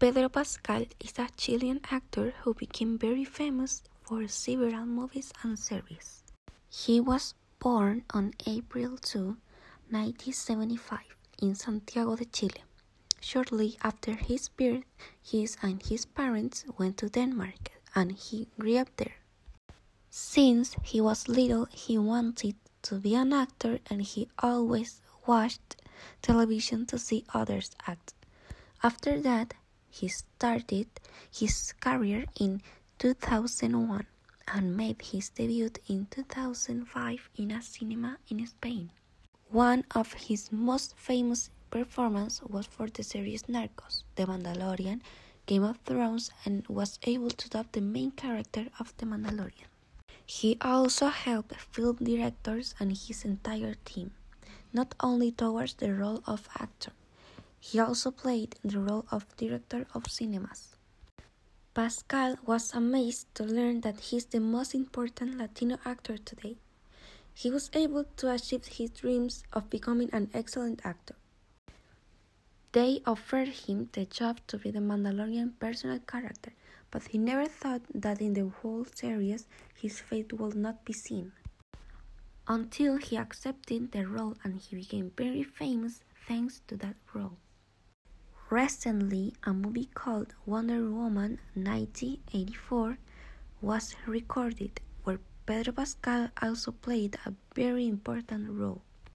Pedro Pascal is a Chilean actor who became very famous for several movies and series. He was born on April 2, 1975, in Santiago de Chile. Shortly after his birth, his and his parents went to Denmark and he grew up there. Since he was little, he wanted to be an actor and he always watched television to see others act. After that, he started his career in 2001 and made his debut in 2005 in a cinema in Spain. One of his most famous performances was for the series Narcos, The Mandalorian, Game of Thrones, and was able to dub the main character of The Mandalorian. He also helped film directors and his entire team, not only towards the role of actor, he also played the role of director of cinemas. Pascal was amazed to learn that he is the most important Latino actor today. He was able to achieve his dreams of becoming an excellent actor. They offered him the job to be the Mandalorian personal character, but he never thought that in the whole series his face would not be seen. Until he accepted the role and he became very famous thanks to that role. Recently, a movie called Wonder Woman 1984 was recorded, where Pedro Pascal also played a very important role.